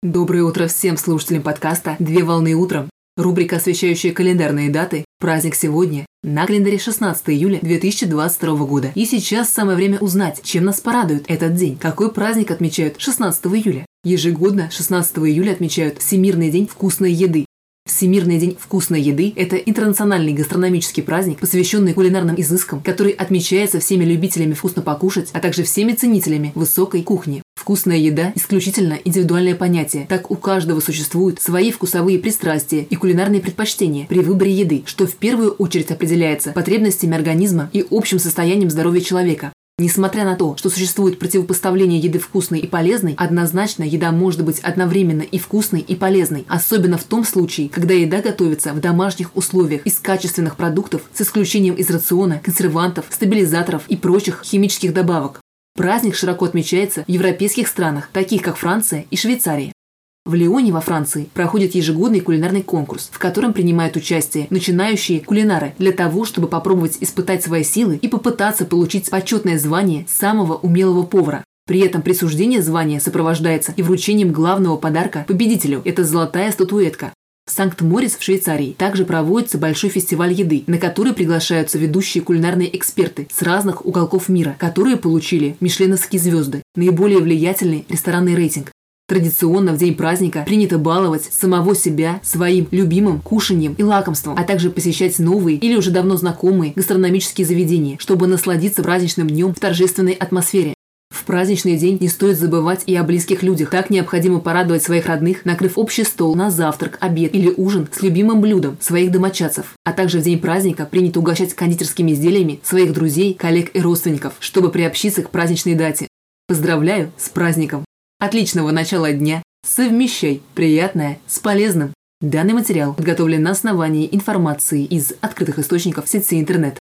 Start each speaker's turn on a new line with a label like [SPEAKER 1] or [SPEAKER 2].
[SPEAKER 1] Доброе утро всем слушателям подкаста «Две волны утром». Рубрика, освещающая календарные даты. Праздник сегодня. На календаре 16 июля 2022 года. И сейчас самое время узнать, чем нас порадует этот день. Какой праздник отмечают 16 июля? Ежегодно 16 июля отмечают Всемирный день вкусной еды. Всемирный день вкусной еды – это интернациональный гастрономический праздник, посвященный кулинарным изыскам, который отмечается всеми любителями вкусно покушать, а также всеми ценителями высокой кухни. Вкусная еда – исключительно индивидуальное понятие, так у каждого существуют свои вкусовые пристрастия и кулинарные предпочтения при выборе еды, что в первую очередь определяется потребностями организма и общим состоянием здоровья человека. Несмотря на то, что существует противопоставление еды вкусной и полезной, однозначно еда может быть одновременно и вкусной, и полезной, особенно в том случае, когда еда готовится в домашних условиях из качественных продуктов с исключением из рациона, консервантов, стабилизаторов и прочих химических добавок. Праздник широко отмечается в европейских странах, таких как Франция и Швейцария. В Лионе во Франции проходит ежегодный кулинарный конкурс, в котором принимают участие начинающие кулинары для того, чтобы попробовать испытать свои силы и попытаться получить почетное звание самого умелого повара. При этом присуждение звания сопровождается и вручением главного подарка победителю – это золотая статуэтка. В Санкт-Морис в Швейцарии также проводится большой фестиваль еды, на который приглашаются ведущие кулинарные эксперты с разных уголков мира, которые получили мишленовские звезды, наиболее влиятельный ресторанный рейтинг. Традиционно в день праздника принято баловать самого себя своим любимым кушаньем и лакомством, а также посещать новые или уже давно знакомые гастрономические заведения, чтобы насладиться праздничным днем в торжественной атмосфере. Праздничный день не стоит забывать и о близких людях. Так необходимо порадовать своих родных, накрыв общий стол на завтрак, обед или ужин с любимым блюдом своих домочадцев. А также в день праздника принято угощать кондитерскими изделиями своих друзей, коллег и родственников, чтобы приобщиться к праздничной дате. Поздравляю с праздником! Отличного начала дня. Совмещай приятное с полезным. Данный материал подготовлен на основании информации из открытых источников сети интернет.